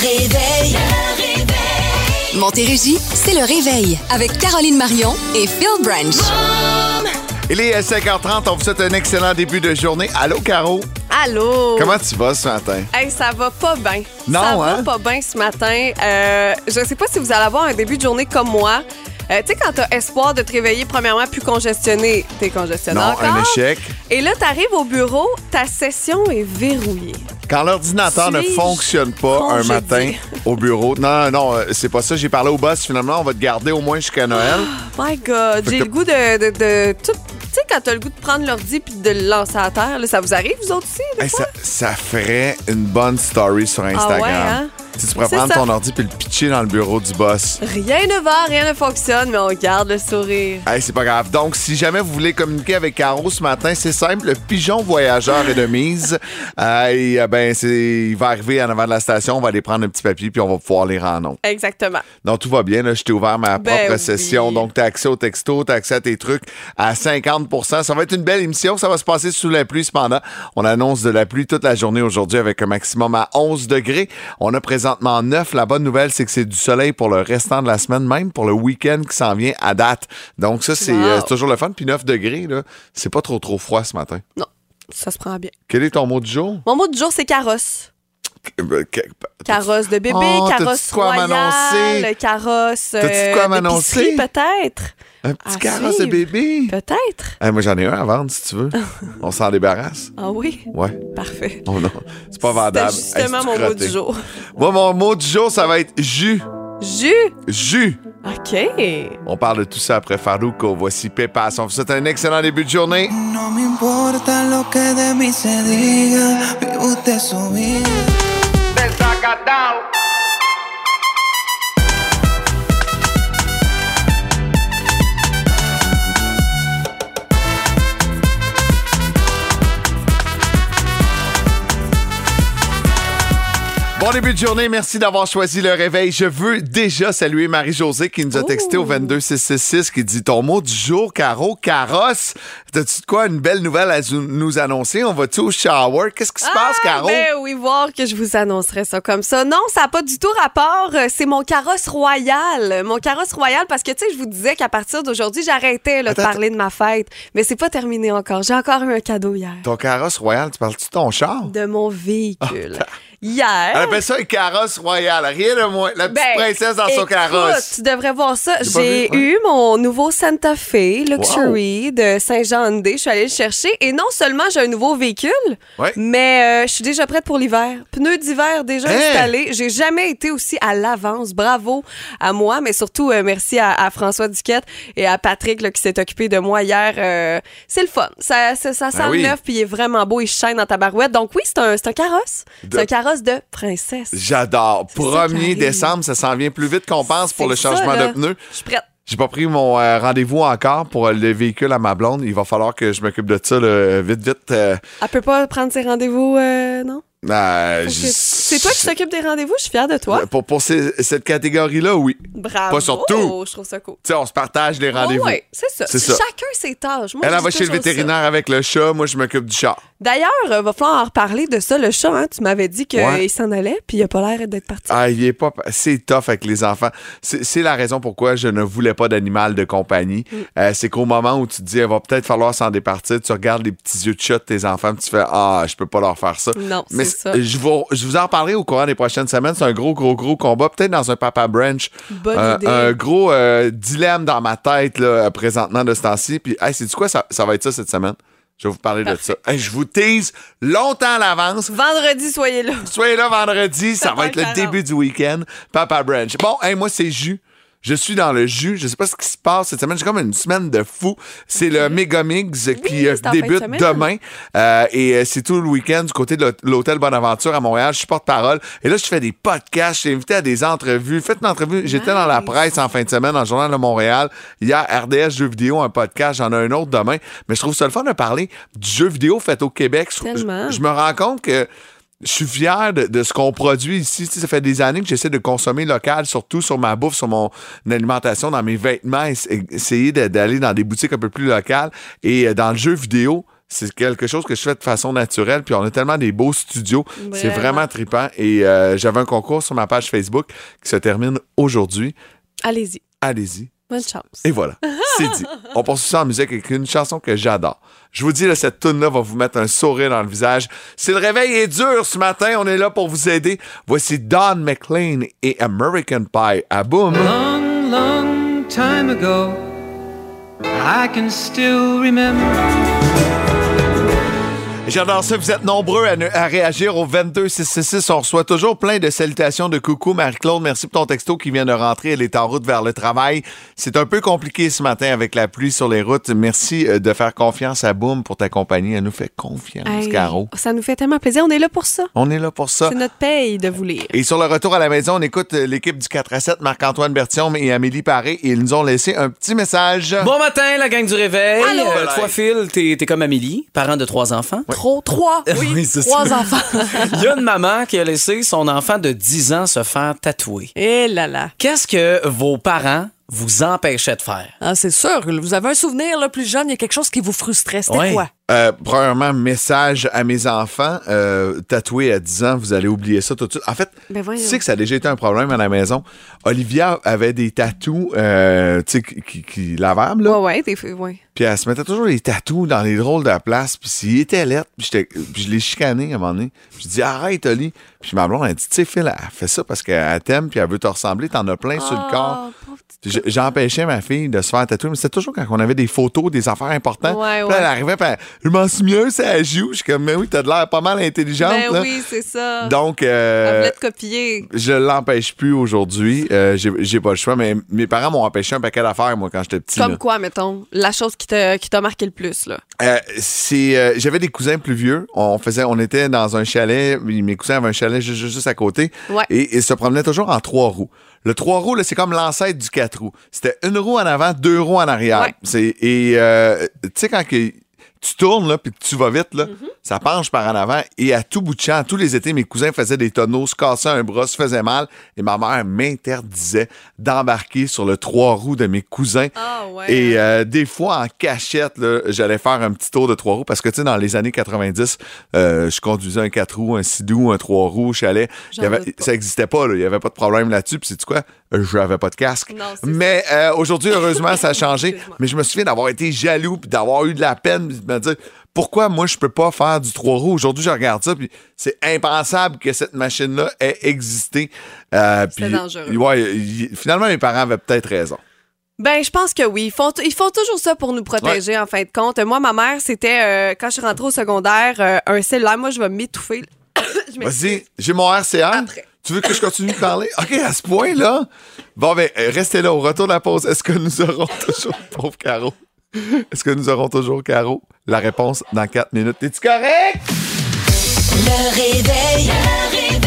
réveil. Le réveil. Montérégie, c'est le réveil avec Caroline Marion et Phil Branch. Il est 5h30, on vous souhaite un excellent début de journée. Allô, Caro? Allô? Comment tu vas ce matin? Hey, ça va pas bien. Non, ça hein? va pas bien ce matin. Euh, je sais pas si vous allez avoir un début de journée comme moi. Euh, tu sais, quand t'as espoir de te réveiller, premièrement, plus congestionné, t'es congestionné Non, encore. un échec. Et là, t'arrives au bureau, ta session est verrouillée. Quand l'ordinateur ne Suis-je fonctionne pas un matin au bureau. Non, non, euh, c'est pas ça. J'ai parlé au boss. Finalement, on va te garder au moins jusqu'à Noël. My God, Fait j'ai que- le goût de, de, de tout. Tu sais, quand t'as le goût de prendre l'ordi puis de le lancer à terre, là, ça vous arrive, vous autres aussi? des Hey, fois? ça, ça ferait une bonne story sur Instagram. ouais, hein? Tu sais, tu pourrais prendre ça. ton ordi puis le pitcher dans le bureau du boss. Rien ne va, rien ne fonctionne, mais on garde le sourire. Hey, c'est pas grave. Donc, si jamais vous voulez communiquer avec Caro ce matin, c'est simple. Le pigeon voyageur est de mise. Euh, et, ben, il va arriver en avant de la station. On va aller prendre un petit papier puis on va pouvoir lire en nom. Exactement. Donc, tout va bien. Là, je t'ai ouvert ma Ben propre oui. session. Donc, tu as accès au texto, tu as accès à tes trucs à 50% Ça va être une belle émission. Ça va se passer sous la pluie, cependant. On annonce de la pluie toute la journée aujourd'hui avec un maximum à 11 degrés. On a présentement 9. La bonne nouvelle, c'est que c'est du soleil pour le restant de la semaine, même pour le week-end qui s'en vient à date. Donc, ça, c'est Wow. euh, toujours le fun. Puis 9 degrés, là, c'est pas trop, trop froid ce matin. Non, ça se prend bien. Quel est ton mot du jour? Mon mot du jour, c'est carrosse. Euh, Carrosse de bébé, Oh, carrosse royale, carrosse euh, quoi m'annoncer? peut-être? Un petit À carrosse de suivre. bébé. Peut-être. Hey, moi, j'en ai un à vendre, si tu veux. On s'en débarrasse. Ah oui? Ouais. Parfait. Oh non, c'est pas vendable. C'était justement Hey, c'est mon mot du jour. Moi, mon mot du jour, ça va être jus. Jus? Jus. OK. On parle de tout ça après Farouko. Voici Pépas. On vous souhaite un excellent début de journée. No me importa lo que de mí se diga, vive usted su vida. Bon début de journée. Merci d'avoir choisi le réveil. Je veux déjà saluer Marie-Josée qui nous a texté au 22666 qui dit ton mot du jour, Caro, carrosse. T'as-tu de quoi une belle nouvelle à nous annoncer? On va-tu au shower? Qu'est-ce qui se passe, Ah, Caro? Ben oui, voir que je vous annoncerai ça comme ça. Non, ça n'a pas du tout rapport. Euh, C'est mon carrosse royal. Mon carrosse royal, parce que, tu sais, je vous disais qu'à partir d'aujourd'hui, j'arrêtais de parler de ma fête. Mais c'est pas terminé encore. J'ai encore eu un cadeau hier. Ton carrosse royal, tu parles-tu de ton char? De mon véhicule. Elle Hier. appelle ça un carrosse royal. Rien de moins. La petite Ben, princesse dans son carrosse. Tu devrais voir ça. J'ai vu, eu mon nouveau Santa Fe Luxury de Saint-Jean-de-Dé. Je suis allée le chercher. Et non seulement j'ai un nouveau véhicule, Ouais. mais euh, je suis déjà prête pour l'hiver. Pneus d'hiver déjà Hein? installés. J'ai jamais été aussi à l'avance. Bravo à moi, mais surtout euh, merci à, à François Duquette et à Patrick là, qui s'est occupé de moi hier. Euh, c'est le fun. Ça, ça, ça sent Ben oui. neuf puis il est vraiment beau. Il shine dans ta barouette. Donc oui, c'est un, carrosse. De- C'est un carrosse de princesse. J'adore. C'est ça qui 1er arrive. décembre, ça s'en vient plus vite qu'on pense pour le changement de pneus. Je suis prête. J'ai pas pris mon euh, rendez-vous encore pour euh, le véhicule à ma blonde. Il va falloir que je m'occupe de ça là, vite, vite. euh, Elle peut pas prendre ses rendez-vous, non? je- C'est toi qui s'occupe des rendez-vous, je suis fière de toi. Pour, pour ces- cette catégorie-là, oui. Bravo. Pas sur tout. Je trouve ça cool. Tu sais, on se partage les rendez-vous. Oh, ouais, c'est ça. Chacun ses tâches. Moi, Elle, elle va chez le ça. vétérinaire avec le chat. Moi, je m'occupe du chat. D'ailleurs, euh, va falloir en reparler de ça. Le chat, hein, tu m'avais dit qu'il Ouais. s'en allait, puis il a pas l'air d'être parti. Ah, il est pas. C'est tough avec les enfants. C'est la raison pourquoi je ne voulais pas d'animal de compagnie. Mm. Euh, c'est qu'au moment où tu te dis, il va peut-être falloir s'en départir, tu regardes les petits yeux de chat de tes enfants, puis tu fais, ah, je peux pas leur faire ça. Non, c'est ça. je vous, je vous en parlerai au courant des prochaines semaines. C'est un gros, gros, gros combat. Peut-être dans un Papa Branch. Bonne un, idée. un gros euh, dilemme dans ma tête, là, présentement, de ce temps-ci. Puis, hey, c'est du quoi? Ça, ça va être ça cette semaine? Je vais vous parler Parfait. de ça. Hey, je vous tease longtemps à l'avance. Vendredi, soyez là. Soyez là vendredi, ça va être le 7h40. début du week-end. Papa Branch. Bon, hey, moi, c'est jus. Je suis dans le jus. Je sais pas ce qui se passe cette semaine. J'ai comme une semaine de fou. C'est le Megamix qui euh, de débute demain. Euh, et euh, c'est tout le week-end du côté de l'hôt- l'hôtel Bonaventure à Montréal. Je suis porte-parole. Et là, je fais des podcasts. Je suis invité à des entrevues. Faites une entrevue. J'étais dans la presse en fin de semaine, dans le Journal de Montréal. Hier, RDS Jeux vidéo, un podcast. J'en ai un autre demain. Mais je trouve ça le fun de parler du jeu vidéo fait au Québec. Je- Tellement. je- je me rends compte que je suis fier de, de ce qu'on produit ici. Ça fait des années que j'essaie de consommer local, surtout sur ma bouffe, sur mon alimentation, dans mes vêtements, ess- essayer de- d'aller dans des boutiques un peu plus locales. Et euh, dans le jeu vidéo, c'est quelque chose que je fais de façon naturelle. Puis on a tellement des beaux studios. C'est Vraiment. vraiment trippant. Et euh, j'avais un concours sur ma page Facebook qui se termine aujourd'hui. Allez-y. Allez-y. Bonne chance. Et voilà, c'est dit. On poursuit ça en musique avec une chanson que j'adore. Je vous dis, là, cette tune là va vous mettre un sourire dans le visage. Si le réveil est dur ce matin, on est là pour vous aider. Voici Don McLean et American Pie à Boom. Long, long time ago, I can still remember. J'adore ça. Vous êtes nombreux à, ne- à réagir au 22666. On reçoit toujours plein de salutations de coucou. Marie-Claude, merci pour ton texto qui vient de rentrer. Elle est en route vers le travail. C'est un peu compliqué ce matin avec la pluie sur les routes. Merci euh, de faire confiance à Boom pour t'accompagner. Elle nous fait confiance, Hey, Caro. Ça nous fait tellement plaisir. On est là pour ça. On est là pour ça. C'est notre paye de vous lire. Et sur le retour à la maison, on écoute euh, l'équipe du 4 à 7, Marc-Antoine Bertium et Amélie Paré. Et ils nous ont laissé un petit message. Bon matin, la gang du réveil. Allô? Euh, toi, Phil, t'es t'es comme Amélie, parent de trois enfants. Trois. Oui, Oui, c'est trois ça. enfants. Il y a une maman qui a laissé son enfant de 10 ans se faire tatouer. Eh là là. Qu'est-ce que vos parents vous empêchaient de faire? Ah, c'est sûr. Vous avez un souvenir là, plus jeune, il y a quelque chose qui vous frustrait. C'était Ouais. quoi? Euh, premièrement, message à mes enfants. Euh, tatoué à 10 ans, vous allez oublier ça tout de suite. En fait, Ben tu sais que ça a déjà été un problème à la maison. Olivia avait des tatous, euh, tu sais, qui, qui, qui lavables, là. Ouais, ouais, t'es fait, ouais. Puis elle se mettait toujours les tatous dans les drôles de place. Puis s'il était lettre, puis, je l'ai chicané à un moment donné. Puis je dis arrête, Oli. Puis ma blonde, elle dit, tu sais, Phil, elle fait ça parce qu'elle t'aime, puis elle veut te ressembler. T'en as plein sur le corps. J'empêchais ma fille de se faire tatouer, mais c'était toujours quand on avait des photos, des affaires importantes. Ouais, Puis elle arrivait, puis elle, je m'en suis mieux, ça joue. Je suis comme, mais oui, t'as de l'air pas mal intelligente. Ben là. oui, c'est ça. Donc, euh, te copier. je l'empêche plus aujourd'hui. Euh, J'ai pas le choix, mais mes parents m'ont empêché un paquet d'affaires, moi, quand j'étais petit. Comme là. quoi, mettons, la chose qui t'a qui t'a marqué le plus, là? Euh, c'est euh, j'avais des cousins plus vieux on faisait on était dans un chalet mes cousins avaient un chalet juste, juste à côté Ouais. et ils se promenaient toujours en trois roues le trois roues là, c'est comme l'ancêtre du quatre roues c'était une roue en avant deux roues en arrière Ouais. c'est et euh, tu sais quand que tu tournes là puis tu vas vite là Mm-hmm. ça penche par en avant et à tout bout de champ tous les étés mes cousins faisaient des tonneaux se cassaient un bras se faisaient mal et ma mère m'interdisait d'embarquer sur le trois roues de mes cousins Ah ouais. et euh, des fois, en cachette, là, j'allais faire un petit tour de trois roues parce que, tu sais, dans les années 90, euh, je conduisais un quatre roues, un sidou, un trois roues, chalet. Y avait- ça n'existait pas, là. il n'y avait pas de problème là-dessus. Puis, c'est quoi? Je n'avais pas de casque. Non, c'est Mais euh, aujourd'hui, heureusement, ça a changé. Mais je me souviens d'avoir été jaloux puis d'avoir eu de la peine puis de me dire pourquoi moi, je peux pas faire du trois roues? Aujourd'hui, je regarde ça puis c'est impensable que cette machine-là ait existé. Euh, puis- dangereux. Ouais, y- finalement, mes parents avaient peut-être raison. Ben, je pense que oui. Ils font, ils font toujours ça pour nous protéger, en fin de compte. Moi, ma mère, c'était, euh, quand je suis rentrée au secondaire, euh, un cellulaire. Moi, je vais m'étouffer. Vas-y, j'ai mon RCA. Après. Tu veux que je continue de parler? OK, à ce point-là. Bon, ben, euh, restez là. Au retour de la pause, est-ce que nous aurons toujours, pauvre Caro, est-ce que nous aurons toujours Caro? La réponse dans 4 minutes. Es-tu correct? Le réveil. Le réveil.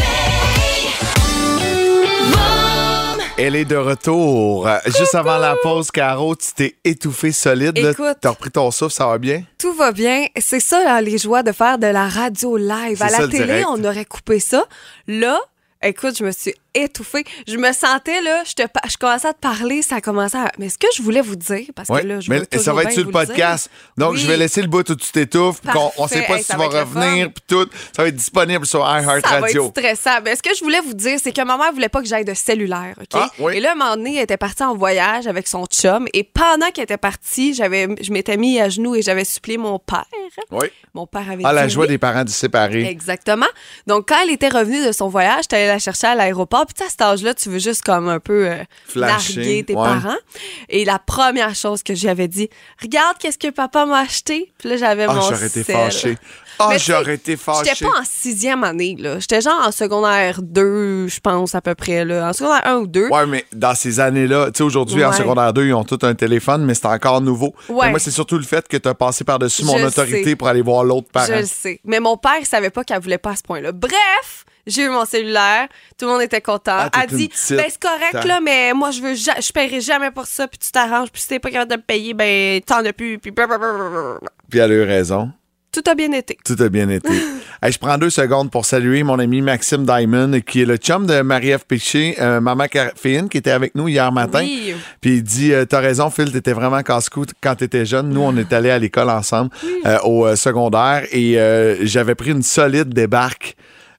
Elle est de retour. Euh, Juste avant la pause, Caro, tu t'es étouffé solide. Écoute. T'as repris ton souffle, ça va bien? Tout va bien. C'est ça, là, les joies de faire de la radio live. À la télé, on aurait coupé ça. Là, écoute, je me suis étouffée. Je me sentais, là, je, te, je commençais à te parler, ça commençait à... Mais ce que je voulais vous dire, parce que là, je mais ça va être sur le podcast. dire. Donc, Oui. je vais laisser le bout où tu t'étouffes. On sait Parfait. pas Hey, si tu va vas revenir, puis tout. Ça va être disponible sur Ça va iHeartRadio. être stressant. Mais ce que je voulais vous dire, c'est que ma mère voulait pas que j'aille de cellulaire, OK? Ah, oui. Et là, un moment donné, elle était partie en voyage avec son chum. Et pendant qu'elle était partie, j'avais, je m'étais mis à genoux et j'avais supplié mon père. Oui. Mon père avait Ah, la joie des parents du séparés. Exactement. Donc, quand elle était revenue de son voyage, j'étais allée la chercher à l'aéroport. Puis, tu sais, à cet âge-là, tu veux juste comme un peu euh, Flasher, narguer tes ouais. parents. Et la première chose que j'avais dit, regarde qu'est-ce que papa m'a acheté. Puis là, j'avais Ah, mon j'aurais été fâché. Ah, j'aurais été fâché. J'étais pas en sixième année, là. J'étais genre en secondaire 2, je pense, à peu près, là. En secondaire 1 ou 2. Ouais, mais dans ces années-là, tu sais, aujourd'hui, en secondaire 2, ils ont tout un téléphone, mais c'est encore nouveau. Ouais. Mais moi, c'est surtout le fait que tu as passé par-dessus mon autorité sais. pour aller voir l'autre parent. Je le sais. Mais mon père, il savait pas qu'elle voulait pas à ce point-là. Bref, j'ai eu mon cellulaire. Tout le monde était content. Ah, elle dit, ben c'est correct, là, mais moi, je veux, ja- je paierai jamais pour ça, puis tu t'arranges, puis si t'es pas capable de me payer, ben t'en as plus, puis. Puis elle a eu raison. Tout a bien été. Tout a bien été. Hey, je prends deux secondes pour saluer mon ami Maxime Diamond, qui est le chum de Marie-Ève Péché, euh, maman caféine, qui était avec nous hier matin. Oui. Puis il dit euh, T'as raison, Phil, t'étais vraiment casse-cou quand t'étais jeune. Nous, on est allés à l'école ensemble euh, au euh, secondaire et j'avais pris une solide débarque.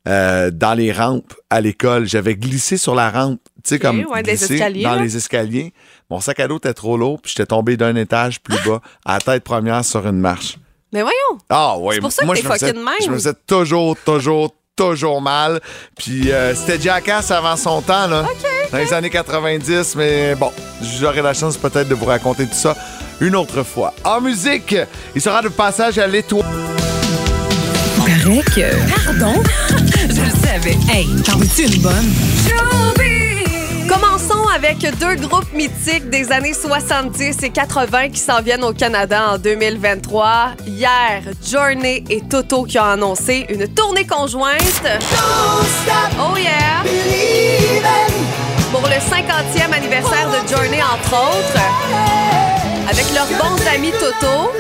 Euh, dans les rampes à l'école, j'avais glissé sur la rampe, tu sais comme ouais, glissé escaliers, dans là. les escaliers. Mon sac à dos était trop lourd, puis j'étais tombé d'un étage plus bas, à la tête première sur une marche. Mais voyons. Ah oui, C'est pour ça que moi t'es je me faisais- fucké de même. Je me faisais toujours, toujours, toujours mal. Puis euh, c'était Jackass avant son temps, là. Dans les années 90, mais bon, j'aurai la chance peut-être de vous raconter tout ça une autre fois. En musique, il sera de passage à l'étoile. Paraît que. Pardon? Je le savais. Hey, t'en veux-tu une bonne? Commençons avec deux groupes mythiques des années 70 et 80 qui s'en viennent au Canada en 2023. Hier, Journey et Toto qui ont annoncé une tournée conjointe. Oh yeah! Pour le 50e anniversaire de Journey, entre autres. Avec leurs bons amis Toto.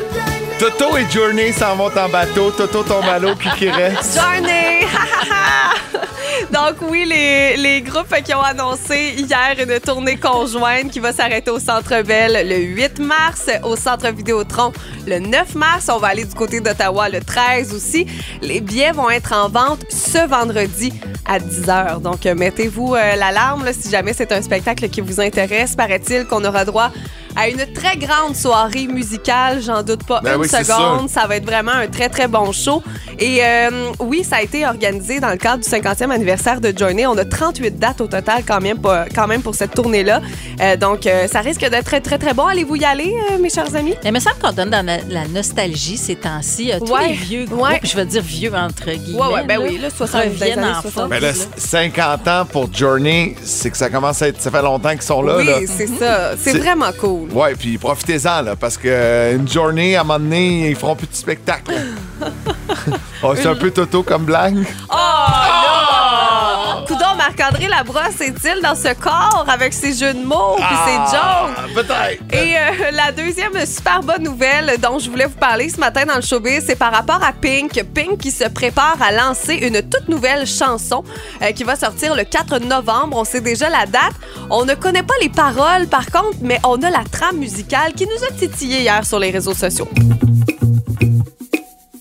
Toto et Journey s'en vont en bateau. Toto tombe à l'eau, qui qui reste? Journey! Donc oui, les, les groupes qui ont annoncé hier une tournée conjointe qui va s'arrêter au Centre Bell le 8 mars, au Centre Vidéotron le 9 mars. On va aller du côté d'Ottawa le 13 aussi. Les billets vont être en vente ce vendredi à 10h. Donc mettez-vous euh, l'alarme là, si jamais c'est un spectacle qui vous intéresse. Paraît-il qu'on aura droit à une très grande soirée musicale, j'en doute pas Ben une oui, seconde. Ça va être vraiment un très, très bon show. Et euh, oui, ça a été organisé dans le cadre du 50e anniversaire de Journey. On a 38 dates au total quand même, pas- quand même pour cette tournée-là. Euh, donc, euh, ça risque d'être très, très, très bon. Allez-vous y aller, euh, mes chers amis? Il me semble qu'on donne dans la, la nostalgie ces temps-ci. Euh, Tous Ouais, les vieux groupes, ouais. je veux dire vieux entre guillemets. Ouais, ouais, ben là, oui, là, 60 reviennent années en 60. force. Mais là, là. 50 ans pour Journey, c'est que ça commence à être. Ça fait longtemps qu'ils sont là. oui, là. c'est ça. C'est vraiment cool. Ouais, puis profitez-en, là, parce que euh, une journée, à un moment donné, ils feront plus de spectacle. oh, c'est un peu Toto comme blague. Oh, là! Coudon, Marc-André Labrosse est-il dans ce corps avec ses jeux de mots puis ses jokes? Ah, Peut-être. Et euh, la deuxième super bonne nouvelle dont je voulais vous parler ce matin dans le showbiz, c'est par rapport à Pink. Pink qui se prépare à lancer une toute nouvelle chanson euh, qui va sortir le 4 novembre. On sait déjà la date. On ne connaît pas les paroles par contre, mais on a la trame musicale qui nous a titillé hier sur les réseaux sociaux.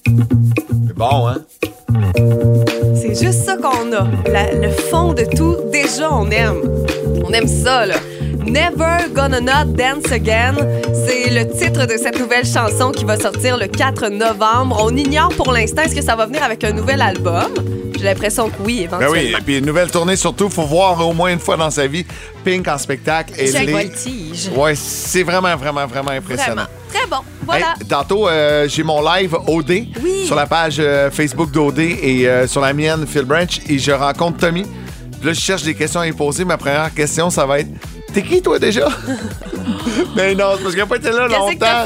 C'est bon, hein? Juste ça qu'on a. Le fond de tout, déjà, on aime. On aime ça, là. Never Gonna Not Dance Again. C'est le titre de cette nouvelle chanson qui va sortir le 4 novembre. On ignore pour l'instant est-ce que ça va venir avec un nouvel album. J'ai l'impression que oui, Ben éventuellement. oui, et puis une nouvelle tournée, surtout, faut voir au moins une fois dans sa vie Pink en spectacle. Et les- voltige. Ouais, c'est vraiment, vraiment, vraiment impressionnant. Vraiment. Très bon. Voilà. Hey, tantôt, euh, j'ai mon live OD Oui. sur la page euh, Facebook d'OD et euh, sur la mienne, Phil Branch, et je rencontre Tommy. Puis là, je cherche des questions à lui poser. Ma première question, ça va être T'es qui, toi, déjà? Mais non, c'est parce qu'il n'a pas été là que longtemps.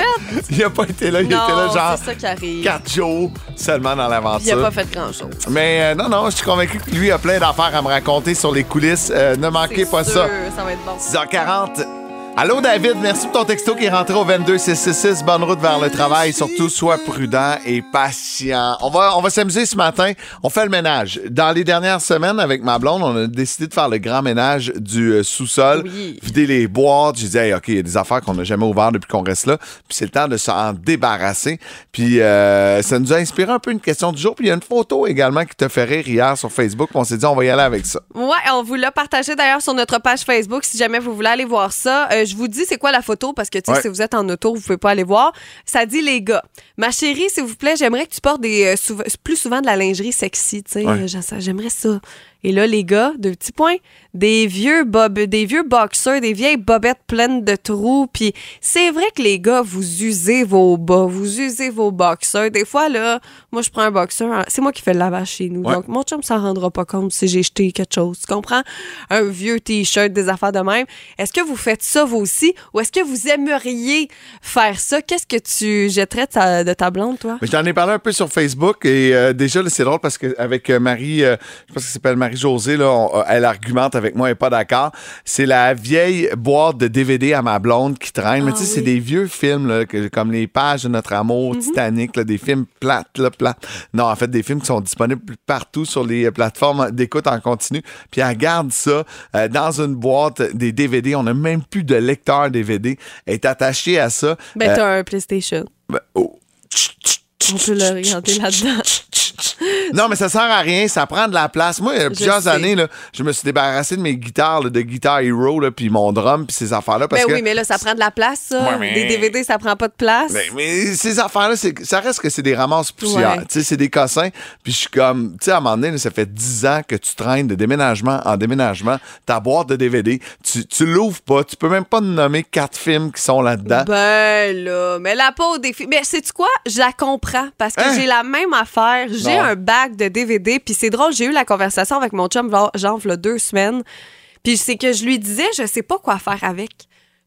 Il n'a pas été là. Il non, était là, genre, ça qui arrive. quatre jours seulement dans Il a l'aventure. pas fait grand-chose. Mais euh, non, non, je suis convaincu que lui a plein d'affaires à me raconter sur les coulisses. Euh, ne manquez pas sûr, ça. Ça va être bon. 6h40. Allô David, merci pour ton texto qui est rentré au 22666. Bonne route vers le travail. Surtout, sois prudent et patient. On va, on va s'amuser ce matin. On fait le ménage. Dans les dernières semaines, avec ma blonde, on a décidé de faire le grand ménage du euh, sous-sol. Oui. Vider les boîtes. J'ai dit, hey, OK, il y a des affaires qu'on n'a jamais ouvertes depuis qu'on reste là. Puis c'est le temps de s'en débarrasser. Puis euh, ça nous a inspiré un peu une question du jour. Puis il y a une photo également qui te fait rire hier sur Facebook. On s'est dit, on va y aller avec ça. Ouais, on vous l'a partagé d'ailleurs sur notre page Facebook si jamais vous voulez aller voir ça. Euh, je vous dis c'est quoi la photo? Parce que tu sais Ouais. si vous êtes en auto, vous pouvez pas aller voir. Ça dit les gars, ma chérie, s'il vous plaît, j'aimerais que tu portes des euh, plus souvent de la lingerie sexy, tu sais, Ouais. Euh, j'aimerais ça. Et là les gars, deux petits points, des vieux bob des vieux boxers, des vieilles bobettes pleines de trous, puis c'est vrai que les gars vous usez vos bas, vous usez vos boxers. Des fois là, moi je prends un boxer, hein, c'est moi qui fais le lavage chez nous. Ouais. Donc mon chum s'en rendra pas compte si j'ai jeté quelque chose. Tu comprends? Un vieux t-shirt, des affaires de même. Est-ce que vous faites ça vous aussi? Ou est-ce que vous aimeriez faire ça? Qu'est-ce que tu jetterais de ta, de ta blonde, toi? J'en ai parlé un peu sur Facebook et euh, déjà, là, c'est drôle parce qu'avec Marie, euh, je pense qu'elle s'appelle Marie-Josée, là, on- elle argumente avec moi, elle n'est pas d'accord. C'est la vieille boîte de DVD à ma blonde qui traîne. Mais Ah tu sais, c'est des vieux films, là, que- comme Les Pages de notre amour, Mhm. Titanic, là, des films plates, là, plates. Non, en fait, des films qui sont disponibles partout sur les euh, plateformes d'écoute en continu. Puis elle garde ça euh, dans une boîte des DVD. On n'a même plus de lecteur DVD. Elle est attachée à ça. Ben, Euh, t'as un PlayStation. ben, oh. On peut le regarder là-dedans. Non, mais ça sert à rien, ça prend de la place. Moi, il y a plusieurs sais. années, là, je me suis débarrassé de mes guitares, là, de Guitar Hero, là, puis mon drum, puis ces affaires-là. Parce Ben que, oui, mais là, ça prend de la place, ça. Ouais, mais- Des DVD, ça prend pas de place. Ben, mais ces affaires-là, ça reste que c'est des ramasses poussières. Ouais. C'est des cossins. Puis je suis comme, tu sais, à un moment donné, là, ça fait 10 ans que tu traînes de déménagement en déménagement. Ta boîte de DVD, tu, tu l'ouvres pas. Tu peux même pas nommer quatre films qui sont là-dedans. Ben là, mais la peau des filles. Mais sais-tu quoi? Je la comprends parce que Hein? j'ai la même affaire. J'ai un bac de DVD, puis c'est drôle, j'ai eu la conversation avec mon chum, genre, deux semaines. Puis c'est que je lui disais, je sais pas quoi faire avec.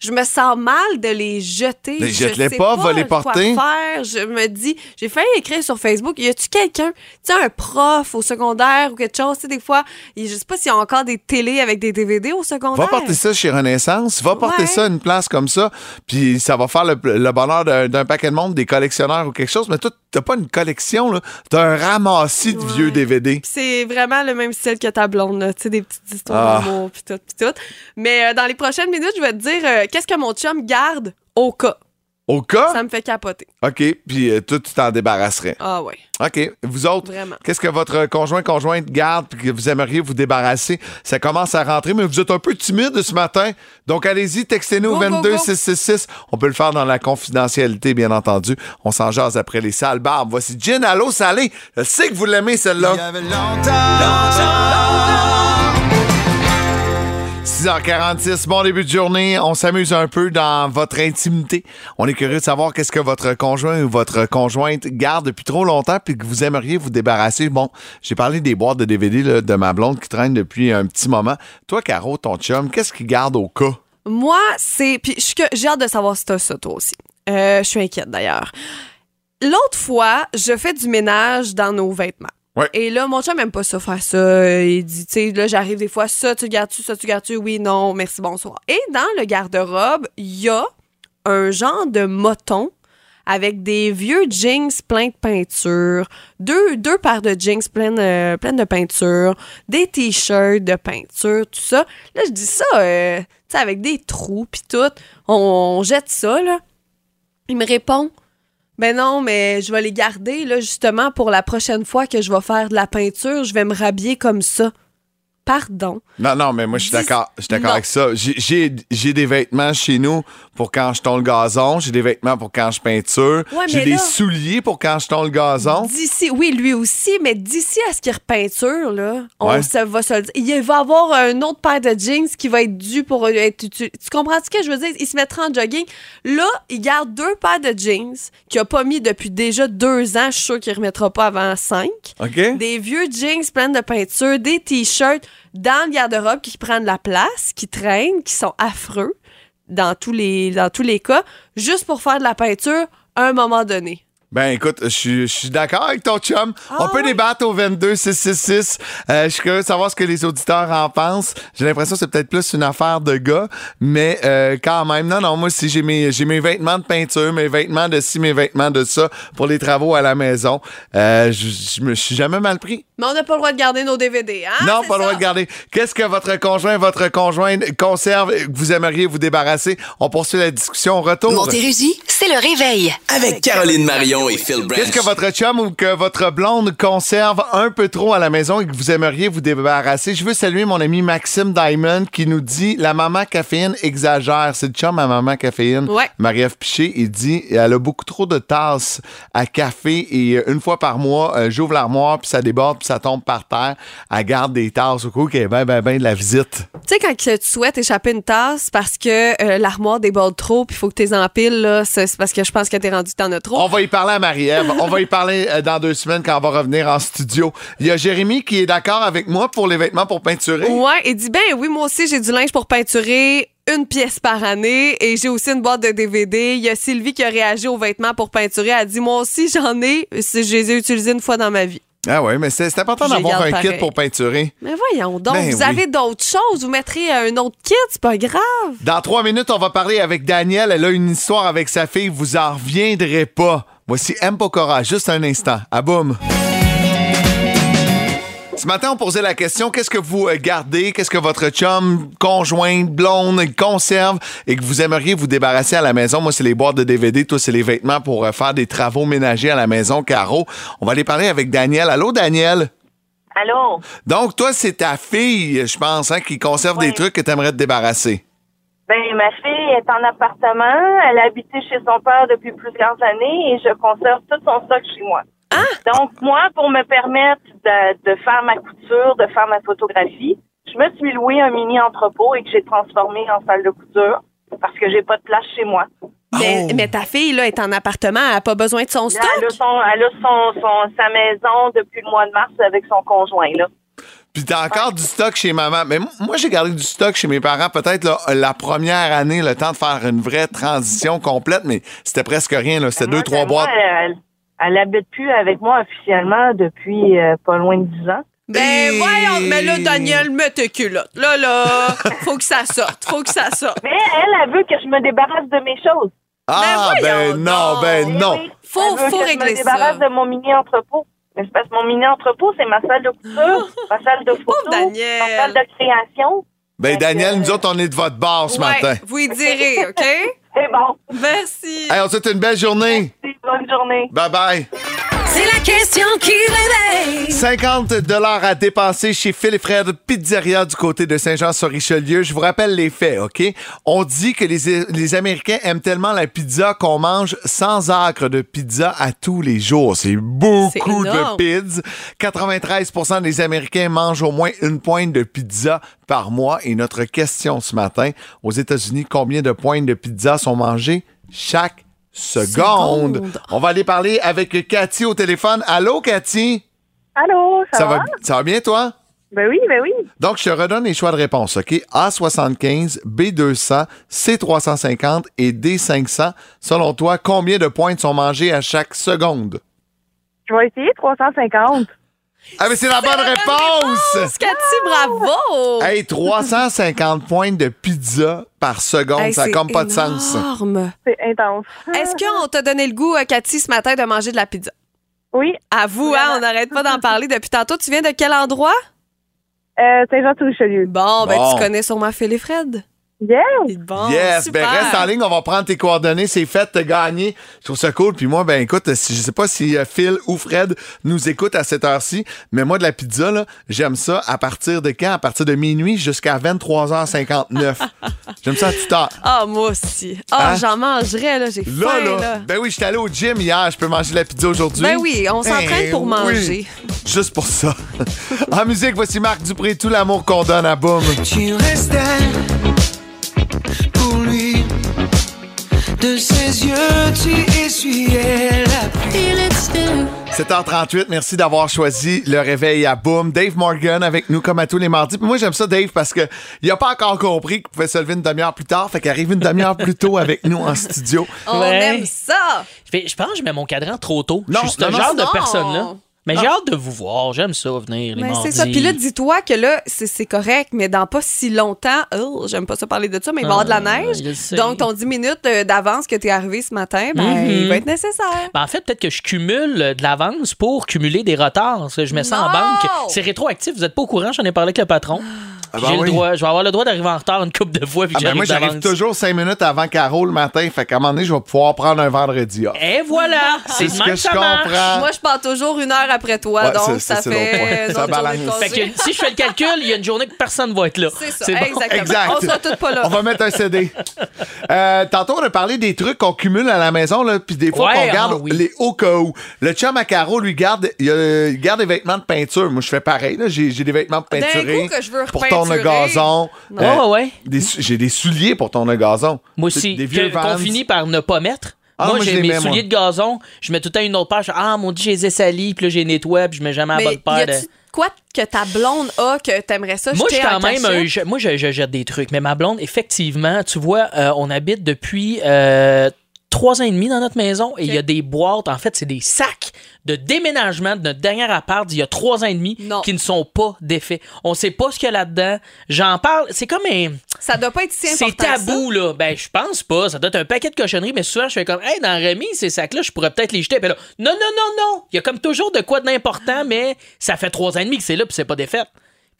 Je me sens mal de les jeter. Mais Je jette-les pas, va les quoi porter. faire. Je me dis, j'ai failli écrire sur Facebook, y a-tu quelqu'un, tu sais, un prof au secondaire ou quelque chose, tu sais, des fois, je sais pas s'il y a encore des télés avec des DVD au secondaire. Va porter ça chez Renaissance, va porter Ouais. ça à une place comme ça, puis ça va faire le, le bonheur d'un paquet de monde, des collectionneurs ou quelque chose. Mais toi, t'as pas une collection, là. T'as un ramassis de Ouais. vieux DVD. C'est vraiment le même style que ta blonde, là. Tu sais, des petites histoires Ah. d'amour, puis tout, puis tout. Mais euh, dans les prochaines minutes, je vais te dire euh, qu'est-ce que mon chum garde au cas? Au cas, Ça me fait capoter. OK, puis euh, toi, tu t'en débarrasserais. Ah ouais, OK. Vous autres, vraiment. qu'est-ce que votre conjoint, conjointe garde puis que vous aimeriez vous débarrasser? Ça commence à rentrer, mais vous êtes un peu timide ce matin. Donc, allez-y, textez-nous au Go, go, 22 go. 666. On peut le faire dans la confidentialité, bien entendu. On s'en jase après les sales barbes. Voici Gin Allo Salé. Je sais que vous l'aimez, celle-là. 6h46, bon début de journée. On s'amuse un peu dans votre intimité. On est curieux de savoir qu'est-ce que votre conjoint ou votre conjointe garde depuis trop longtemps puis que vous aimeriez vous débarrasser. Bon, j'ai parlé des boîtes de DVD de ma blonde qui traîne depuis un petit moment. Toi, Caro, ton chum, qu'est-ce qu'il garde au cas? Moi, c'est. Puis j'ai hâte de savoir si t'as ça, toi aussi. Euh, je suis inquiète d'ailleurs. L'autre fois, je fais du ménage dans nos vêtements. Et là, mon chum aime pas ça faire ça. Il dit, tu sais, là, j'arrive des fois, ça, tu gardes-tu, ça, tu gardes-tu, oui, non, merci, bonsoir. Et dans le garde-robe, il y a un genre de moton avec des vieux jeans pleins de peinture, deux, deux paires de jeans pleines, euh, de peinture, des t-shirts de peinture, tout ça. Là, je dis ça, euh, tu sais, avec des trous, puis tout. On jette ça, là. Il me répond, ben non, mais je vais les garder, là, justement, pour la prochaine fois que je vais faire de la peinture, je vais me rhabiller comme ça. Pardon. Non, non, mais moi, je suis d'accord. Je suis d'accord avec ça. J'ai- des vêtements chez nous pour quand je tond le gazon. J'ai des vêtements pour quand je peinture. Ouais, J'ai des là- souliers pour quand je tond le gazon. D'ici, oui, lui aussi, mais d'ici à ce qu'il repeinture, là, on Ouais. se va se le dire. Il va avoir un autre paire de jeans qui va être dû pour être utilisé. Tu comprends ce que je veux dire? Il se mettra en jogging. Là, il garde deux paires de jeans qu'il a pas mis depuis déjà deux ans. Je suis sûre qu'il remettra pas avant cinq. OK? Des vieux jeans pleins de peinture, des t-shirts dans le garde-robe qui prennent la place, qui traînent, qui sont affreux dans tous les, dans tous les cas, juste pour faire de la peinture à un moment donné. Ben écoute, je suis- je suis d'accord avec ton chum. Ah On peut débattre au 22 666. Euh, je suis curieux de savoir ce que les auditeurs en pensent. J'ai l'impression que c'est peut-être plus une affaire de gars, mais euh, quand même, non, non, moi si j'ai mes j'ai mes vêtements de peinture, mes vêtements de ci, mes vêtements de ça pour les travaux à la maison. Euh, je je me suis jamais mal pris. Mais on n'a pas le droit de garder nos DVD, hein? non, pas le droit de garder. Qu'est-ce que votre conjoint, votre conjointe conserve, et que vous aimeriez vous débarrasser? On poursuit la discussion retour. Montérégie, c'est le réveil. Avec Caroline Marion et Phil Branch. Qu'est-ce que votre chum ou que votre blonde conserve un peu trop à la maison et que vous aimeriez vous débarrasser? Je veux saluer mon ami Maxime Diamond qui nous dit la maman caféine exagère. C'est le chum à maman caféine. Ouais. Marie-Ève Piché, il dit elle a beaucoup trop de tasses à café et euh, une fois par mois, euh, j'ouvre l'armoire puis ça déborde puis ça tombe par terre. Elle garde des tasses au coup qu'il y ait ben, ben, ben de la visite. Tu sais, quand tu souhaites échapper une tasse parce que euh, l'armoire déborde trop puis il faut que tu les empiles, là, c'est parce que je pense que t'es rendu que t'en as trop. On va y parler à Marie-Ève. On va y parler euh, dans deux semaines quand on va revenir en studio. Il y a Jérémy qui est d'accord avec moi pour les vêtements pour peinturer. Ouais, et dit ben oui, moi aussi j'ai du linge pour peinturer une pièce par année et j'ai aussi une boîte de DVD. Il y a Sylvie qui a réagi aux vêtements pour peinturer. Elle a dit moi aussi j'en ai, je les ai utilisés une fois dans ma vie. Ah oui, mais c'est important d'avoir un kit pour peinturer. Mais voyons donc, Ben vous oui. avez d'autres choses. Vous mettrez un autre kit, c'est pas grave. Dans trois minutes, on va parler avec Danielle. Elle a une histoire avec sa fille. Vous en reviendrez pas. Voici M. Pokora, juste un instant. À boum. Ce matin, on posait la question qu'est-ce que vous euh, gardez, qu'est-ce que votre chum, conjoint, blonde conserve? Et que vous aimeriez vous débarrasser à la maison? Moi, c'est les boîtes de DVD, toi, c'est les vêtements pour euh, faire des travaux ménagers à la maison, Caro. On va aller parler avec Danielle. Allô, Danielle? Allô? Donc, toi, c'est ta fille, je pense, hein, qui conserve des trucs que tu aimerais te débarrasser. Ben, ma fille est en appartement. Elle a habité chez son père depuis plusieurs années et je conserve tout son stock chez moi. Donc, moi, pour me permettre de, de faire ma couture, de faire ma photographie, je me suis loué un mini entrepôt et que j'ai transformé en salle de couture parce que j'ai pas de place chez moi. Mais, mais ta fille, là, est en appartement, elle n'a pas besoin de son Là, stock. elle a, son, elle a son, son- sa maison depuis le mois de mars avec son conjoint, là. Puis t'as encore du stock chez maman. Mais moi, j'ai gardé du stock chez mes parents peut-être là, la première année, le temps de faire une vraie transition complète, mais c'était presque rien. là. C'était deux, trois Moi, boîtes. Elle, elle habite plus avec moi officiellement depuis euh, pas loin de 10 ans. Ben voyons, mais là, Daniel, mets tes culottes. Là, là, faut que ça sorte, faut que ça sorte. Mais elle, elle veut que je me débarrasse de mes choses. Ah, ben non, ben non. Faut, Elle veut faut que je régler me débarrasse ça. de mon mini entrepôt. Mais c'est parce que mon mini entrepôt, c'est ma salle de couture, ma salle de photo, ma salle de création. Ben Daniel, nous autres, on est de votre bar ce matin. Vous y direz, OK? C'est bon. Merci. Hey, on te souhaite une belle journée. Bonne journée. Bye bye. C'est la question qui réveille. 50 dollars à dépenser chez Phil et Fred Pizzeria du côté de Saint-Jean-sur-Richelieu. Je vous rappelle les faits, OK? On dit que les, les Américains aiment tellement la pizza qu'on mange sans acre de pizza à tous les jours. C'est beaucoup de énorme. pizza. 93% des Américains mangent au moins une pointe de pizza par mois. Et notre question ce matin, aux États-Unis, combien de pointes de pizza sont mangées chaque seconde? Seconde. On va aller parler avec Cathy au téléphone. Allô, Cathy? Allô, ça, va? Ça va bien, toi? Ben oui, ben oui. Donc, je te redonne les choix de réponse, OK? A75, B200, C350 et D500. Selon toi, combien de pointes sont mangées à chaque seconde? Je vais essayer 350. Ah, mais c'est la bonne réponse! Cathy, bravo! Hey, 350 pointes de pizza par seconde, Hey, ça n'a c'est comme pas de sens. énorme. C'est intense. Est-ce qu'on t'a donné le goût, euh, Cathy, ce matin, de manger de la pizza? Oui. Avoue, hein, on n'arrête pas d'en parler depuis tantôt. Tu viens de quel endroit? Euh, Saint-Jean-sur-Richelieu. Bon, ben Bon. tu connais sûrement Phil et Fred. Yes! Bon, yes, super. ben reste en ligne, on va prendre tes coordonnées, c'est fait, t'as gagné. Je trouve ça cool. Puis moi, ben écoute, si, je sais pas si euh, Phil ou Fred nous écoutent à cette heure-ci, mais moi de la pizza, là, j'aime ça à partir de quand? À partir de minuit jusqu'à 23h59. j'aime ça à toute heure. Ah, moi aussi. Ah, Hein? j'en mangerais, là. J'ai Là, faim, là, là. ben oui, j'étais allé au gym hier, je peux manger de la pizza aujourd'hui. Ben oui, on s'entraîne Ben pour oui. manger. Juste pour ça. en musique, voici Marc Dupré, tout l'amour qu'on donne à Boom. Tu restais pour lui. De ses yeux, tu essuyais la pluie. 7h38, merci d'avoir choisi le réveil à Boom. Dave Morgan avec nous comme à tous les mardis. Puis moi, j'aime ça, Dave, parce que il a pas encore compris qu'il pouvait se lever une demi-heure plus tard. Fait qu'il arrive une demi-heure plus tôt avec nous en studio. On aime ça! Je, pense que je mets mon cadran trop tôt. Non, je suis ce non, genre non. de personne-là. Mais j'ai hâte de vous voir. J'aime ça, venir les Mais mardis. c'est ça. Puis là, dis-toi que là, c'est c'est correct, mais dans pas si longtemps, oh, j'aime pas ça parler de ça, mais il va y avoir de la Ah, neige. je sais. Donc, ton 10 minutes euh, d'avance que tu es arrivé ce matin, ben, Mhm. il va être nécessaire. Ben, en fait, peut-être que je cumule euh, de l'avance pour cumuler des retards. Parce que je mets ça en Non! banque. C'est rétroactif. Vous n'êtes pas au courant. J'en ai parlé avec le patron. Ah J'ai ben le droit, je vais avoir le droit d'arriver en retard une couple de fois. Puis Ah ben moi, j'arrive toujours cinq minutes avant Caro le matin. Fait qu'à un moment donné, je vais pouvoir prendre un vendredi off. Et voilà! C'est ce que que je comprends. Moi, je pars toujours une heure après toi, Ouais, donc ça, fait une Ça balance. Fait que si je fais le calcul, il y a une journée que personne ne va être là. C'est ça, bon. exactement. Exact. On sera toutes pas là. On va mettre un CD. Euh, tantôt, on a parlé des trucs qu'on cumule à la maison, là, puis des fois Ouais, qu'on garde ah oui. les au cas où. Le chum à Caro, lui, garde, il, garde des vêtements de peinture. Moi, je fais pareil. là. J'ai des vêtements D'un peinturés coup que je veux repeinturer. gazon. Ouais, ouais, ouais. J'ai des souliers pour tourner le gazon. Moi aussi, Des vieux que- qu'on finit par ne pas mettre. Ah, moi, j'ai mes mets, moi. souliers de gazon, je mets tout le temps une autre paire. je ah, mon dieu, je les ai salis, puis là, j'ai nettoie, puis je mets jamais la bonne paire. de- quoi que ta blonde a que t'aimerais ça Moi, je suis quand même un- je- moi, je, je jette des trucs. Mais ma blonde, effectivement, tu vois, euh, on habite depuis euh, trois ans et demi dans notre maison et il y a des boîtes, en fait, c'est des sacs de déménagement de notre dernier appart d'il y a trois ans et demi qui ne sont pas défaits. On sait pas ce qu'il y a là-dedans. J'en parle, c'est comme un... Ça doit pas être si C'est important ça. tabou, là. Ben, je pense pas. Ça doit être un paquet de cochonneries, mais souvent, je fais comme, hey, dans Rémi, ces sacs-là, je pourrais peut-être les jeter. Puis là, non, non, non, non. Il y a comme toujours de quoi d'important, mais ça fait trois ans et demi que c'est là, puis c'est pas défait.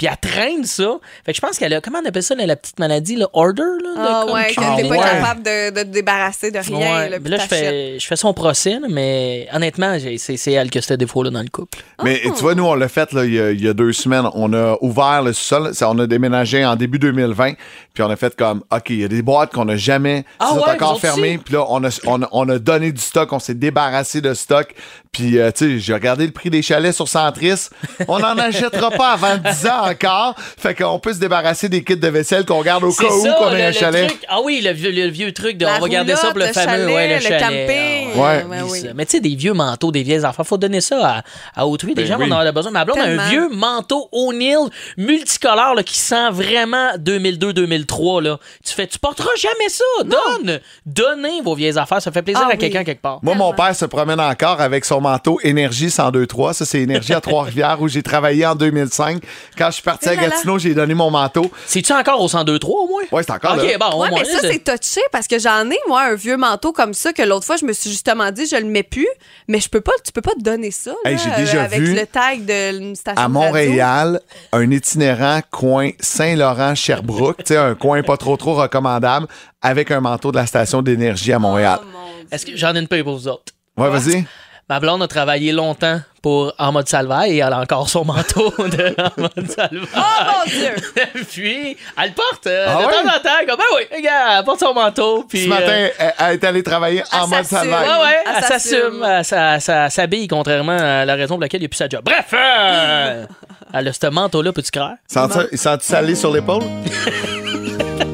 Puis elle traîne ça. Fait que je pense qu'elle a, comment on appelle ça, la, la petite maladie, là, order, là? Ah de- ouais, que t'es pas Ouais. capable de, de te débarrasser de rien. Ouais. là, Mais puis là, je fais, je fais son procès, là, mais honnêtement, j'ai- c'est elle qui a ce défaut-là dans le couple. Mais Oh. tu vois, nous, on l'a fait là, il, y a, il y a deux semaines. On a ouvert le sol. Ça, on a déménagé en début 2020. Puis on a fait comme, OK, il y a des boîtes qu'on n'a jamais. Ah qui sont ouais, encore fermées. Puis là, on a, on, a, on a donné du stock. On s'est débarrassé de stock. Puis, euh, tu sais, j'ai regardé le prix des chalets sur Centris. On n'en achètera pas avant 10 ans encore. Fait qu'on peut se débarrasser des kits de vaisselle qu'on garde au cas où qu'on le- ait un le chalet. truc- ah oui, le vieux, le vieux truc de La on va garder ça pour le fameux le ouais, le, chalet, le chalet. camping. Ouais. Oublie oui. Mais tu sais, des vieux manteaux, des vieilles affaires, faut donner ça à, à autrui. Des Ben gens oui. vont en avoir besoin. Ma blonde a un vieux manteau O'Neill multicolore là, qui sent vraiment 2002-2003. là. Tu fais, tu porteras jamais ça. Donne. Donnez vos vieilles affaires. Ça fait plaisir Ah à oui. quelqu'un quelque part. Moi, mon père se promène encore avec son manteau Énergie 1023. Ça, c'est Énergie à Trois-Rivières où j'ai travaillé en 2005. Quand je suis parti à. Gatineau, j'ai donné mon manteau. C'est-tu encore au 102.3 au moins? Ouais, c'est encore OK, là. bon, au Ouais, moins. mais ça, c'est touché parce que j'en ai, moi, un vieux manteau comme ça que l'autre fois, je me suis justement dit, je le mets plus, mais je peux pas, tu peux pas te donner ça. Hey, là, j'ai déjà avec vu le tag de station à de radio. Montréal, un itinérant coin Saint-Laurent-Sherbrooke, tu sais, un coin pas trop trop recommandable, avec un manteau de la station d'énergie à Montréal. Oh, mon. Est-ce que j'en ai une peu pour vous autres? ouais, vas-y. Ma blonde a travaillé longtemps pour En mode Salvaille et elle a encore son manteau de En mode Salvaille. Oh mon Dieu! puis, elle le porte euh, Ah de ouais? temps en temps. Comme, ben oui, regarde, elle porte son manteau. Puis, Ce matin, euh, elle, elle est allée travailler en mode s'assume. salvaire. ouais, ouais, Elle elle s'assume. Elle s'habille, contrairement à la raison pour laquelle il n'y a plus sa job. Bref, euh, elle a ce manteau-là, peux-tu croire? Sens-tu il sent-tu salé sur l'épaule?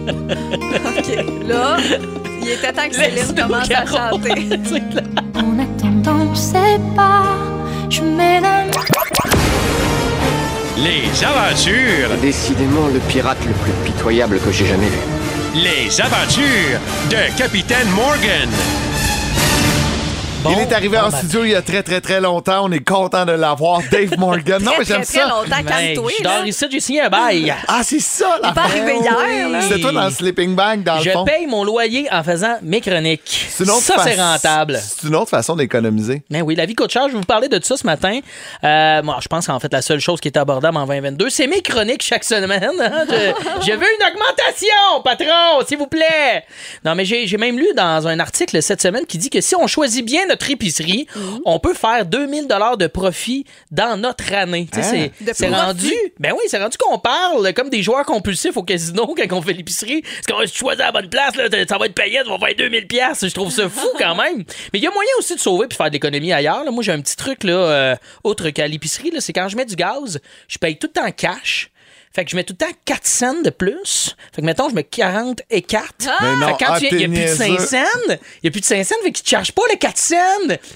OK. Là, il était temps que Céline commence à chanter. Je sais pas, je m'éloigne. Les aventures, Décidément le pirate le plus pitoyable que j'ai jamais vu. les aventures de Capitaine Morgan. Bon, il est arrivé bon en matin. studio il y a très, très, très longtemps. On est content de l'avoir. Dave Morgan. Non, mais j'aime très, très ça. longtemps, Ben, calme-toi. je là. dors ici, j'ai signé un bail. Ah, c'est ça, la Il est pas arrivé hier, là. C'était toi dans le sleeping bag, dans Je le fond. paye mon loyer en faisant mes chroniques. C'est une autre Ça, c'est rentable. C'est une autre façon d'économiser. Mais oui, la vie coûte cher. Je vais vous parler de ça ce matin. Euh, moi, je pense qu'en fait, la seule chose qui est abordable en 2022, c'est mes chroniques chaque semaine. hein. Je, je veux une augmentation, patron, s'il vous plaît. Non, mais j'ai j'ai même lu dans un article cette semaine qui dit que si on choisit bien notre épicerie, Mhm. on peut faire 2000 dollars de profit dans notre année. Tu sais, Hein? c'est- rendu. Ben oui, c'est rendu qu'on parle comme des joueurs compulsifs au casino quand on fait l'épicerie. Parce qu'on va choisir la bonne place, là, ça va être payé, on va faire 2000 pièces. Je trouve ça fou quand même. Mais il y a moyen aussi de sauver puis faire de l'économie ailleurs. là. Moi, j'ai un petit truc là, euh, autre qu'à l'épicerie, c'est quand je mets du gaz, je paye tout le temps cash. Fait que je mets tout le temps 4 cents de plus. Fait que mettons, je mets 40 et 4. Mais non, fait que quand ah, tu il n'y a plus de 5 niaiseux. cents. Il n'y a plus de 5 cents, fait qu'ils te chargent pas les 4 cents.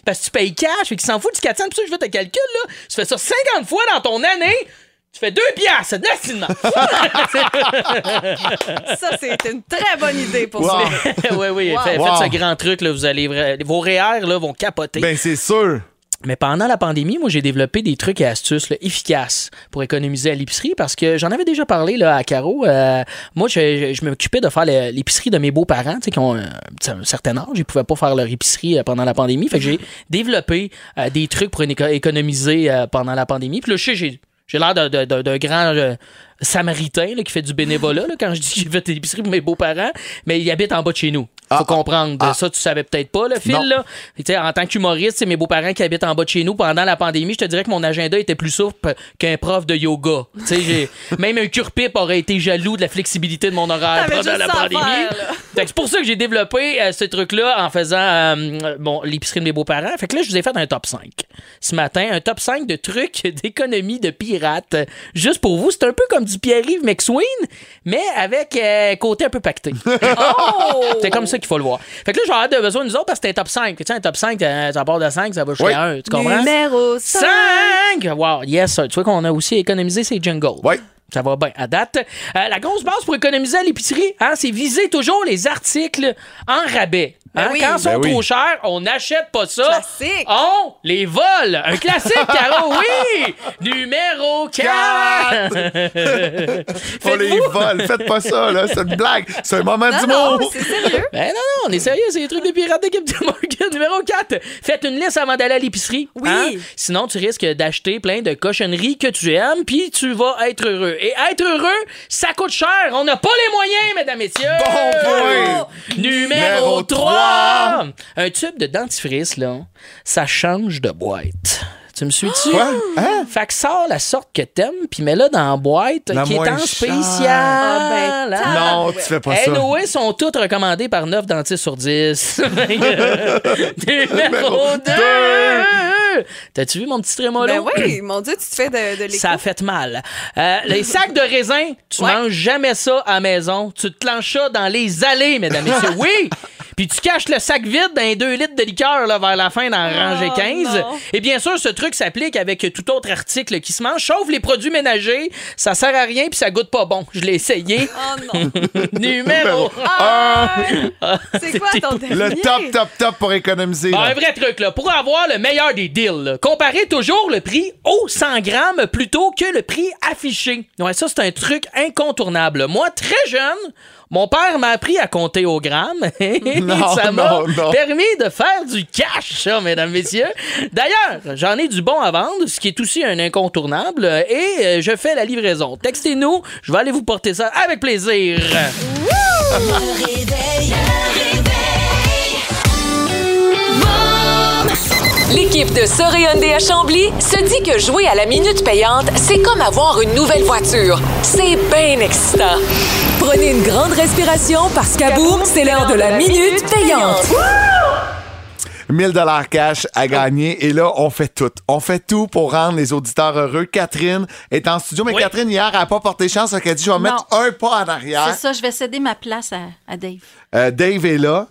Parce que tu payes cash, fait qu'ils s'en foutent du 4 cents. Puis ça, je fais tes calculs, là. Tu fais ça 50 fois dans ton année. Tu fais 2 piastres, nastinement. Ça, c'est une très bonne idée pour Wow. ça. oui, oui. Wow. Fait- Wow. Faites ce grand truc, là. Vous allez, vos REER, là, vont capoter. Ben, c'est sûr. Mais pendant la pandémie, moi, j'ai développé des trucs et astuces efficaces pour économiser à l'épicerie parce que j'en avais déjà parlé là, à Caro. Euh, moi, je, m'occupais de faire l'épicerie de mes beaux-parents, qui ont un, certain âge. Ils pouvaient pas faire leur épicerie euh, pendant la pandémie. Fait j'ai développé euh, des trucs pour éco- économiser pendant la pandémie. Puis là, je sais, j'ai. L'air d'un- grand samaritain qui fait du bénévolat quand je dis que j'ai fait l'épicerie pour mes beaux-parents, mais il habite en bas de chez nous. Faut Ah, comprendre. ah. Ça, tu savais peut-être pas, le fil, là. En tant qu'humoriste, c'est mes beaux-parents qui habitent en bas de chez nous pendant la pandémie. Je te dirais que mon agenda était plus souple qu'un prof de yoga. Même un cure-pipe aurait été jaloux de la flexibilité de mon horaire pendant la pandémie. c'est pour ça que j'ai développé euh, ce truc-là en faisant euh, bon, l'épicerie de mes beaux-parents. Fait que là, je vous ai fait un top 5 ce matin. Un top 5 de trucs d'économie de pirates. Juste pour vous. C'est un peu comme du Pierre-Yves McSween, mais avec euh, côté un peu pacté. Oh! C'est comme ça qu'il faut le voir. Fait que là, j'aurais de besoin de nous autres parce que un top 5. Tu sais, un top 5, euh, ça part de 5, ça va jusqu'à Oui. 1. Tu comprends? Numéro 5. 5! Wow, yes, sir. Tu vois qu'on a aussi économisé ces jingles. Oui. Ça va bien à date. Euh, la grosse base pour économiser à l'épicerie, hein, c'est viser toujours les articles en rabais. Ben Hein, oui. Quand ils sont Ben oui. trop chers, on n'achète pas ça. Classique. On les vole. Un classique, Caro, oui! Numéro 4. On les vole. Faites pas ça, là. C'est une blague. C'est un moment d'humour. non, c'est sérieux. Ben non, non, on est sérieux, c'est les trucs de pirates de Captain Morgan. Numéro 4. Faites une liste avant d'aller à l'épicerie. Oui. hein? Sinon, tu risques d'acheter plein de cochonneries que tu aimes, puis tu vas être heureux. Et être heureux, ça coûte cher. On n'a pas les moyens, mesdames, messieurs. Bon point. Numéro Numéro 3. Un tube de dentifrice, là, ça change de boîte. Tu me suis-tu? Quoi? Hein? Fait que sors la sorte que t'aimes, puis mets-la dans la boîte La qui est en spécial. Ah, ben? Non, tu fais pas ça. Anyway, sont toutes recommandées par 9 dentistes sur 10. Numéro 2. T'as-tu vu mon petit trémolo? Ben oui, mon Dieu, tu te fais de, de. Ça a fait mal. Euh, les sacs de raisin, tu Ouais. manges jamais ça à la maison. Tu te clenches ça dans les allées, mesdames et messieurs. Oui! Puis tu caches le sac vide dans 2 litres de liqueur là, vers la fin dans la rangée 15. non. Et bien sûr, ce truc s'applique avec tout autre article qui se mange, sauf les produits ménagers. Ça sert à rien puis ça goûte pas bon. Je l'ai essayé. Oh non. Numéro Ah, un. c'est quoi ton dernier? Le top, top, top pour économiser. Ah, là. un vrai truc, là. Pour avoir le meilleur des deals, là, comparez toujours le prix au 100 grammes plutôt que le prix affiché. Ouais, ça, c'est un truc incontournable. Moi, très jeune, mon père m'a appris à compter au gramme. Non, ça m'a permis de faire du cash, ça, mesdames, messieurs. D'ailleurs, j'en ai du bon à vendre, ce qui est aussi un incontournable, et euh, je fais la livraison. Textez-nous, je vais aller vous porter ça avec plaisir. L'équipe de Soré Hyundai à Chambly se dit que jouer à la minute payante, c'est comme avoir une nouvelle voiture. C'est bien excitant. Prenez une grande respiration parce qu'à boum, c'est l'heure de la minute payante. 1000 dollars cash à gagner. Et là, on fait tout. On fait tout pour rendre les auditeurs heureux. Catherine est en studio, mais Oui. Catherine, hier, elle n'a pas porté chance. Elle a dit, je vais mettre un pas en arrière. C'est ça, je vais céder ma place à, à Dave. Euh, Dave est là.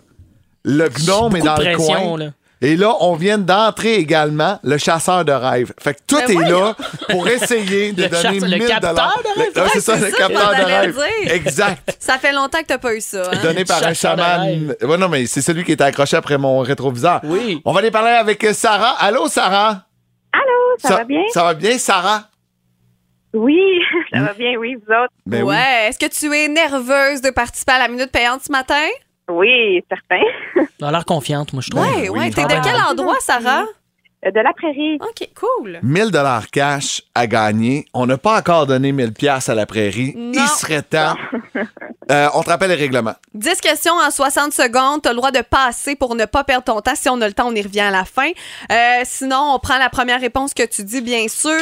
Le gnome est dans de le coin. là. Et là, on vient d'entrer également le chasseur de rêve. Fait que tout Ben est voyons. là pour essayer de Le donner chasseur- le 1000 capteur dollars. de rêve? Ouais, c'est ça, c'est le capteur de rêve. dire. Exact. Ça fait longtemps que t'as pas eu ça. hein? Donné par un chaman. Ouais, non, mais c'est celui qui est accroché après mon rétroviseur. Oui. On va aller parler avec Sarah. Allô, Sarah? Allô, ça, va bien? Ça va bien, Sarah? Oui, ça va bien, oui, vous autres? Ben oui. ouais. Est-ce que tu es nerveuse de participer à la minute payante ce matin? Oui, certain. Elle a l'air confiante, moi, je trouve. Ouais, ouais. T'es de quel endroit, Sarah? Euh, De la prairie. OK, cool. 1000 dollars cash à gagner. On n'a pas encore donné 1000 pièces à la prairie. Non. Il serait temps. Euh, on te rappelle les règlements. 10 questions en 60 secondes. Tu as le droit de passer pour ne pas perdre ton temps. Si on a le temps, on y revient à la fin. Euh, sinon, on prend la première réponse que tu dis, bien sûr.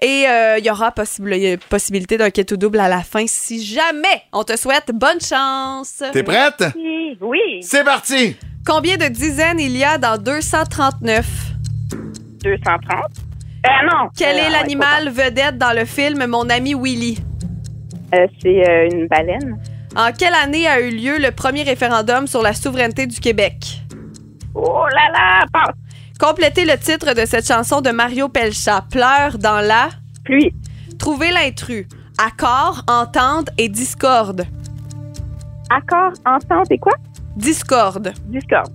Et euh, il y aura possible- possibilité d'un quête ou double à la fin si jamais. On te souhaite bonne chance. T'es prête? Oui, oui. C'est parti! Combien de dizaines il y a dans 239? 230. Euh, non. Quel Euh, est l'animal vedette dans le film Mon ami Willy? Euh, c'est euh, une baleine. En quelle année a eu lieu le premier référendum sur la souveraineté du Québec? Oh là là, passe. Complétez le titre de cette chanson de Mario Pelcha. Pleure dans la Pluie. Trouvez l'intrus. Accord, entente et discorde. Accord, entente et quoi? Discorde. Discorde.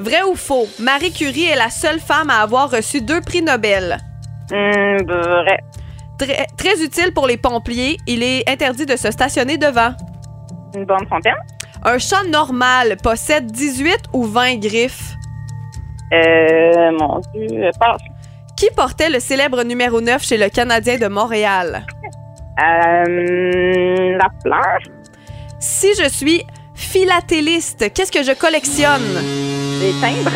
Vrai ou faux? Marie Curie est la seule femme à avoir reçu deux prix Nobel. Hum, vrai. Très, très utile pour les pompiers, il est interdit de se stationner devant. Une bonne fontaine? Un chat normal possède 18 ou 20 griffes. Euh, mon Dieu, passe. Qui portait le célèbre numéro 9 chez le Canadien de Montréal? Euh, la fleur? Si je suis philatéliste, qu'est-ce que je collectionne? Les timbres.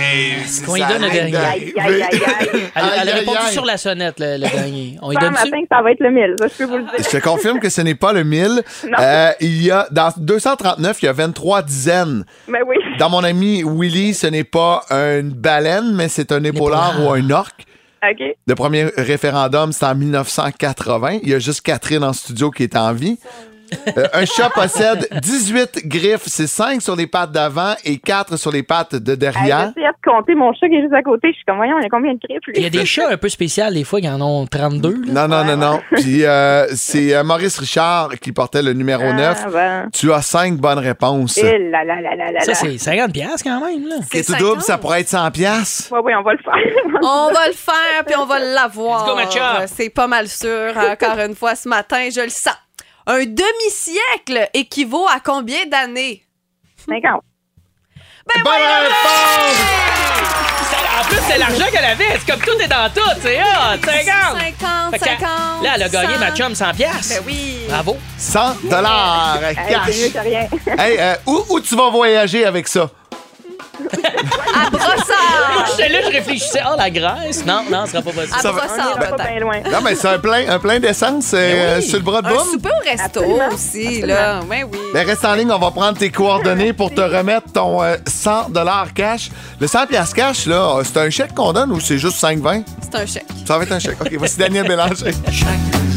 Est-ce qu'on lui donne le dernier? Aïe, aïe, aïe, aïe. Elle, a répondu sur la sonnette, le, le dernier. On lui donne matin ça va être le 1000, ça, je peux vous le dire. Je te confirme que ce n'est pas le 1000. Non. Euh, il y a, dans 239, il y a 23 dizaines. Mais oui. Dans mon ami Willy, ce n'est pas une baleine, mais c'est un épaulard ou un orque. Le premier référendum, c'est en 1980. Il y a juste Catherine en studio qui est en vie. Euh, un chat possède 18 griffes. C'est 5 sur les pattes d'avant et 4 sur les pattes de derrière. J'essaie de compter mon chat qui est juste à côté. Je suis comme, voyons, il y a combien de griffes, lui? Il y a des chats un peu spéciaux, des fois, qui en ont 32. là. Non, non, non, non. Puis euh, c'est euh, Maurice Richard qui portait le numéro Ah, 9. ben. Tu as 5 bonnes réponses. Eh là là là là là Ça, c'est 50$ piastres quand même. Là. Et tout double, ça pourrait être 100 piastres. Ouais, oui, on va le faire. On va le faire, puis on va l'avoir. Let's go, Matcha. C'est pas mal sûr. Encore une fois, ce matin, je le sens. Un demi-siècle équivaut à combien d'années? 50. Ben Bonne réponse! En plus, c'est l'argent qu'elle avait. C'est comme tout est dans tout. C'est hot. 50. 50, Fait que 50. Là, elle a gagné 100. ma chum 100 piastres. Ben oui. Bravo. 100 dollars cash. Hey, euh, où, où tu vas voyager avec ça? À Brossard. J'étais là, je réfléchissais. Oh, la Grèce. Non, non, ce sera pas possible. À Ça va- Brossard, On va pas peut-être. bien loin. Non, mais c'est un plein, un plein d'essence euh, oui. sur le bras de Un boum. souper au resto Absolument. aussi, là. Ben oui. Ben, reste en ligne, on va prendre tes coordonnées pour te remettre ton euh, 100 cash. Le 100 piastres cash, là, c'est un chèque qu'on donne ou c'est juste 5,20? C'est un chèque. Ça va être un chèque. OK, voici Daniel Bélanger. Chaque